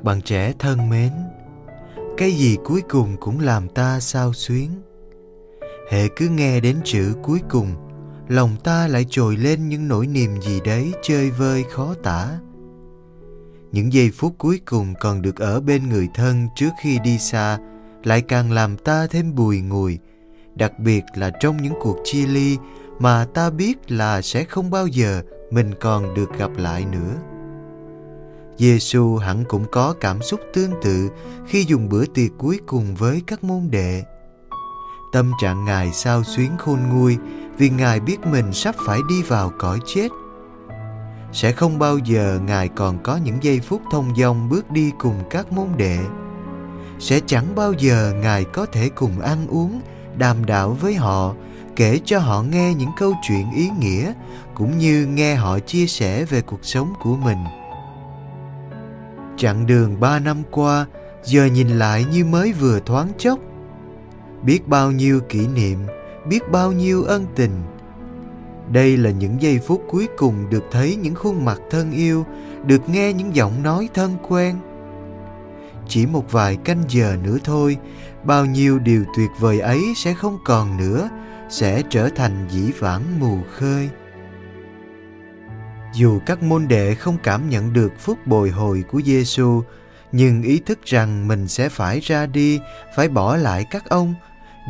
Các bạn trẻ thân mến, cái gì cuối cùng cũng làm ta sao xuyến. Hệ cứ nghe đến chữ cuối cùng, lòng ta lại trồi lên những nỗi niềm gì đấy chơi vơi khó tả. Những giây phút cuối cùng còn được ở bên người thân trước khi đi xa lại càng làm ta thêm bùi ngùi, đặc biệt là trong những cuộc chia ly mà ta biết là sẽ không bao giờ mình còn được gặp lại nữa. Giêsu hẳn cũng có cảm xúc tương tự khi dùng bữa tiệc cuối cùng với các môn đệ. Tâm trạng Ngài sao xuyến khôn nguôi vì Ngài biết mình sắp phải đi vào cõi chết. Sẽ không bao giờ Ngài còn có những giây phút thông dong bước đi cùng các môn đệ. Sẽ chẳng bao giờ Ngài có thể cùng ăn uống, đàm đạo với họ, kể cho họ nghe những câu chuyện ý nghĩa cũng như nghe họ chia sẻ về cuộc sống của mình Chặng đường ba năm qua giờ nhìn lại như mới vừa thoáng chốc. Biết bao nhiêu kỷ niệm, biết bao nhiêu ân tình. Đây là những giây phút cuối cùng được thấy những khuôn mặt thân yêu, được nghe những giọng nói thân quen. Chỉ một vài canh giờ nữa thôi, bao nhiêu điều tuyệt vời ấy sẽ không còn nữa, sẽ trở thành dĩ vãng mù khơi. Dù các môn đệ không cảm nhận được phút bồi hồi của Giêsu, nhưng ý thức rằng mình sẽ phải ra đi, phải bỏ lại các ông,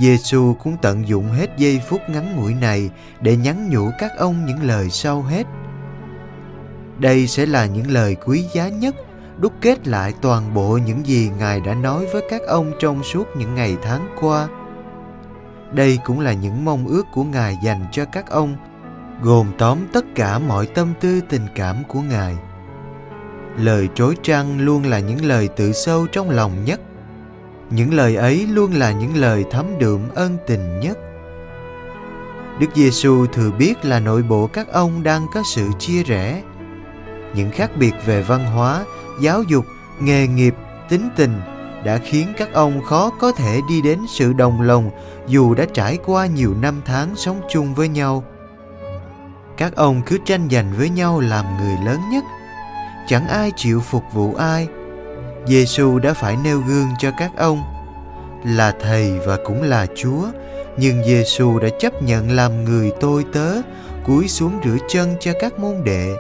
Giêsu cũng tận dụng hết giây phút ngắn ngủi này để nhắn nhủ các ông những lời sau hết. Đây sẽ là những lời quý giá nhất, đúc kết lại toàn bộ những gì Ngài đã nói với các ông trong suốt những ngày tháng qua. Đây cũng là những mong ước của Ngài dành cho các ông gồm tóm tất cả mọi tâm tư, tình cảm của ngài. Lời trối trăng luôn là những lời tự sâu trong lòng nhất. Những lời ấy luôn là những lời thấm đượm ân tình nhất. Đức giêsu thừa biết là nội bộ các ông đang có sự chia rẽ. Những khác biệt về văn hóa, giáo dục, nghề nghiệp, tính tình đã khiến các ông khó có thể đi đến sự đồng lòng dù đã trải qua nhiều năm tháng sống chung với nhau các ông cứ tranh giành với nhau làm người lớn nhất. Chẳng ai chịu phục vụ ai. Giêsu đã phải nêu gương cho các ông, là thầy và cũng là Chúa. Nhưng Giêsu đã chấp nhận làm người tôi tớ, cúi xuống rửa chân cho các môn đệ.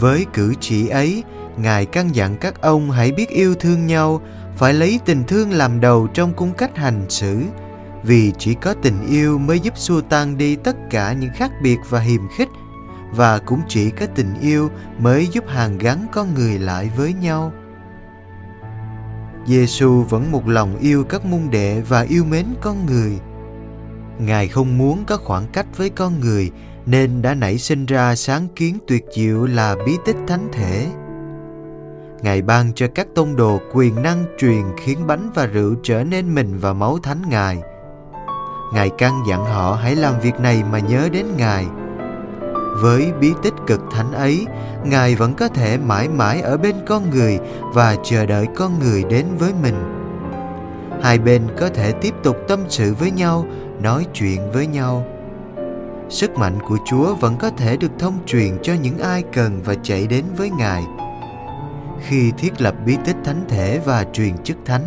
Với cử chỉ ấy, ngài căn dặn các ông hãy biết yêu thương nhau, phải lấy tình thương làm đầu trong cung cách hành xử vì chỉ có tình yêu mới giúp xua tan đi tất cả những khác biệt và hiềm khích, và cũng chỉ có tình yêu mới giúp hàn gắn con người lại với nhau. Giêsu vẫn một lòng yêu các môn đệ và yêu mến con người. Ngài không muốn có khoảng cách với con người, nên đã nảy sinh ra sáng kiến tuyệt diệu là bí tích thánh thể. Ngài ban cho các tông đồ quyền năng truyền khiến bánh và rượu trở nên mình và máu thánh Ngài – Ngài căn dặn họ hãy làm việc này mà nhớ đến Ngài. Với bí tích cực thánh ấy, Ngài vẫn có thể mãi mãi ở bên con người và chờ đợi con người đến với mình. Hai bên có thể tiếp tục tâm sự với nhau, nói chuyện với nhau. Sức mạnh của Chúa vẫn có thể được thông truyền cho những ai cần và chạy đến với Ngài. khi thiết lập bí tích thánh thể và truyền chức thánh.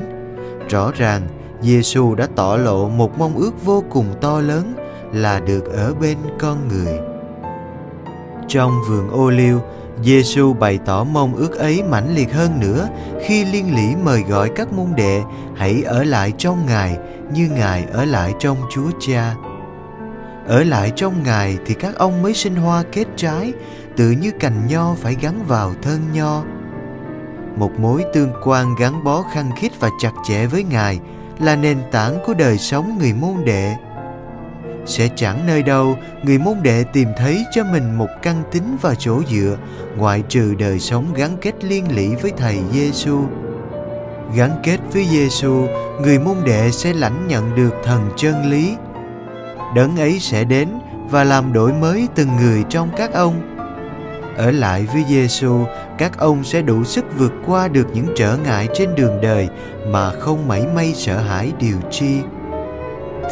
Rõ ràng, Giêsu đã tỏ lộ một mong ước vô cùng to lớn là được ở bên con người. Trong vườn ô liu, Giêsu bày tỏ mong ước ấy mãnh liệt hơn nữa khi liên lỉ mời gọi các môn đệ hãy ở lại trong Ngài như Ngài ở lại trong Chúa Cha. Ở lại trong Ngài thì các ông mới sinh hoa kết trái, tự như cành nho phải gắn vào thân nho. Một mối tương quan gắn bó khăng khít và chặt chẽ với Ngài là nền tảng của đời sống người môn đệ sẽ chẳng nơi đâu người môn đệ tìm thấy cho mình một căn tính và chỗ dựa ngoại trừ đời sống gắn kết liên lỉ với thầy Giêsu. Gắn kết với Giêsu, người môn đệ sẽ lãnh nhận được thần chân lý. Đấng ấy sẽ đến và làm đổi mới từng người trong các ông. Ở lại với Giêsu, các ông sẽ đủ sức vượt qua được những trở ngại trên đường đời mà không mảy may sợ hãi điều chi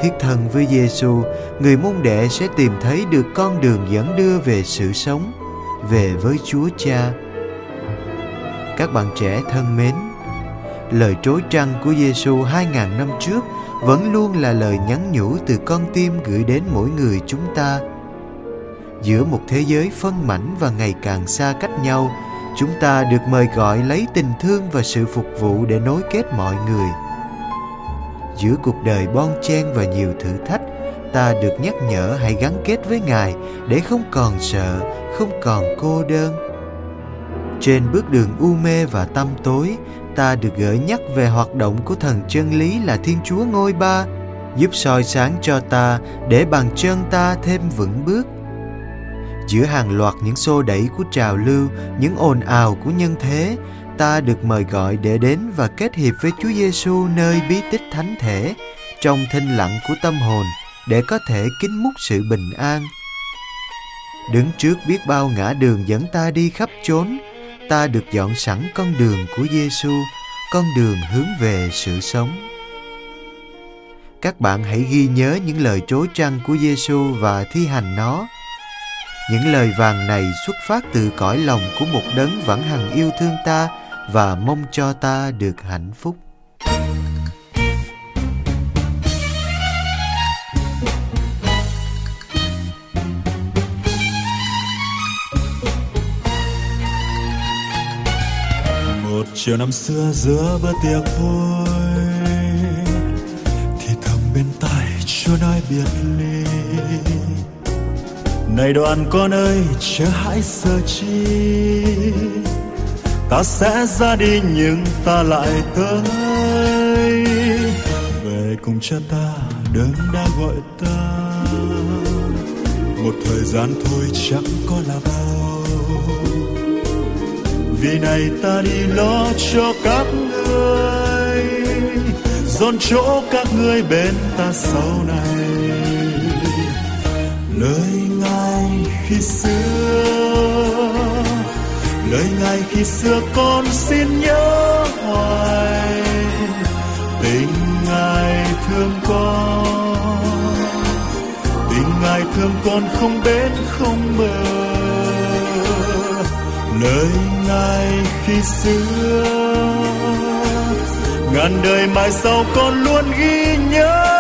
thiết thân với Giêsu, người môn đệ sẽ tìm thấy được con đường dẫn đưa về sự sống, về với Chúa Cha. Các bạn trẻ thân mến, lời trối trăng của Giêsu 2000 năm trước vẫn luôn là lời nhắn nhủ từ con tim gửi đến mỗi người chúng ta. Giữa một thế giới phân mảnh và ngày càng xa cách nhau, chúng ta được mời gọi lấy tình thương và sự phục vụ để nối kết mọi người. Giữa cuộc đời bon chen và nhiều thử thách ta được nhắc nhở hãy gắn kết với ngài để không còn sợ không còn cô đơn. Trên bước đường u mê và tâm tối ta được gợi nhắc về hoạt động của thần chân lý là thiên chúa ngôi ba giúp soi sáng cho ta để bàn chân ta thêm vững bước giữa hàng loạt những xô đẩy của trào lưu những ồn ào của nhân thế ta được mời gọi để đến và kết hiệp với Chúa Giêsu nơi bí tích thánh thể trong thinh lặng của tâm hồn để có thể kính múc sự bình an. Đứng trước biết bao ngã đường dẫn ta đi khắp chốn, ta được dọn sẵn con đường của Giêsu, con đường hướng về sự sống. Các bạn hãy ghi nhớ những lời trối trăng của Giêsu và thi hành nó. Những lời vàng này xuất phát từ cõi lòng của một đấng vẫn hằng yêu thương ta và mong cho ta được hạnh phúc. Một chiều năm xưa giữa bữa tiệc vui, thì thầm bên tai chưa nói biệt ly này đoàn con ơi, chớ hãy sợ chi. Ta sẽ ra đi nhưng ta lại tới. Về cùng cha ta, đấng đã gọi ta. Một thời gian thôi chẳng có là bao. Vì này ta đi lo cho các người dọn chỗ các ngươi bên ta sau này. Lời khi xưa. Lời ngài khi xưa con xin nhớ hoài. Tình ngài thương con. Tình ngài thương con không bến không bờ lời ngài khi xưa. Ngàn đời mai sau con luôn ghi nhớ.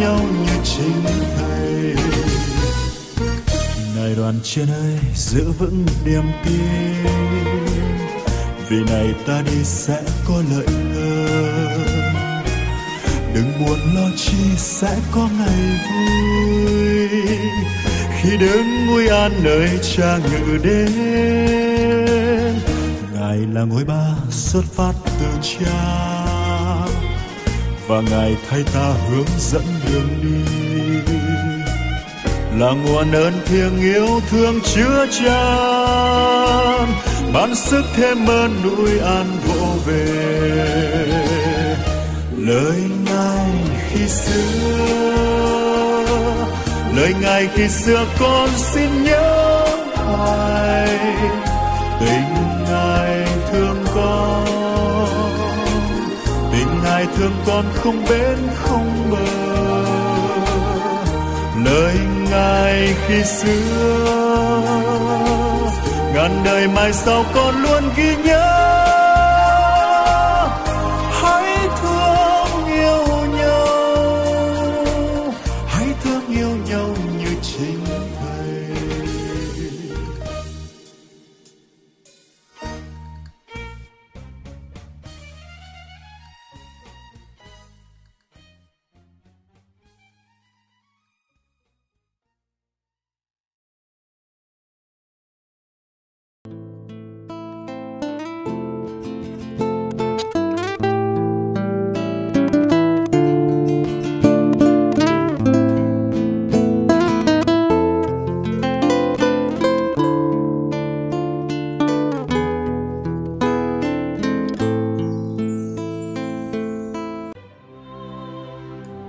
Nhau như chính thầy. Này đoàn trên ơi, giữ vững niềm tin. Vì này ta đi sẽ có lợi hơn. Đừng buồn lo chi, sẽ có ngày vui. Khi đứng vui an nơi cha ngự đến, ngài là ngôi ba xuất phát từ cha và ngài thay ta hướng dẫn đường đi. Là nguồn ơn thiêng yêu thương chứa chan ban sức thêm ơn nuôi an vỗ về. Lời ngài khi xưa, lời ngài khi xưa con xin nhớ hoài tình ai ngài thương con không bến, không bờ. Lời ngài khi xưa. Ngàn đời mai sau con luôn ghi nhớ.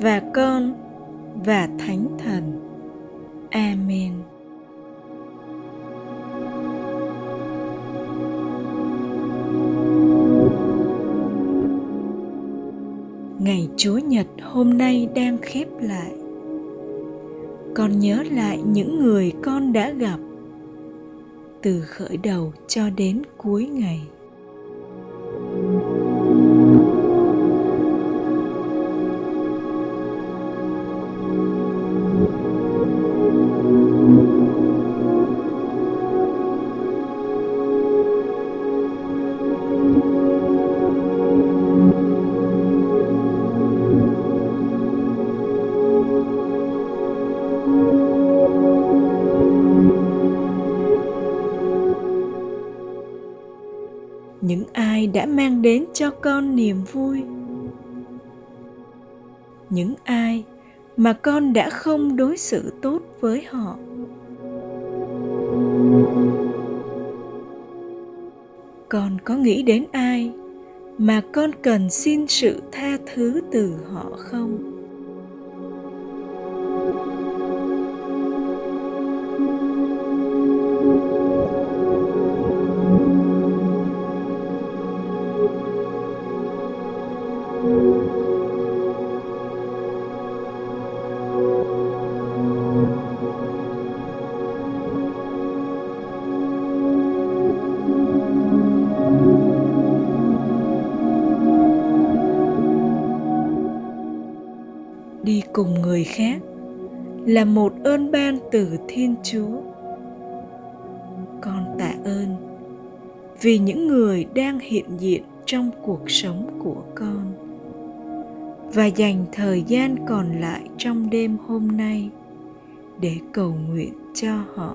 và Con và Thánh Thần. Amen. Ngày Chúa Nhật hôm nay đang khép lại. Con nhớ lại những người con đã gặp từ khởi đầu cho đến cuối ngày. Đã mang đến cho con niềm vui. Những ai mà con đã không đối xử tốt với họ, con có nghĩ đến ai mà con cần xin sự tha thứ từ họ không? Đi cùng người khác là một ơn ban từ thiên chúa. Con tạ ơn vì những người đang hiện diện trong cuộc sống của con và dành thời gian còn lại trong đêm hôm nay để cầu nguyện cho họ.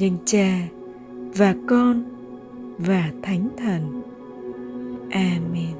Danh cha và con và thánh thần. Amen.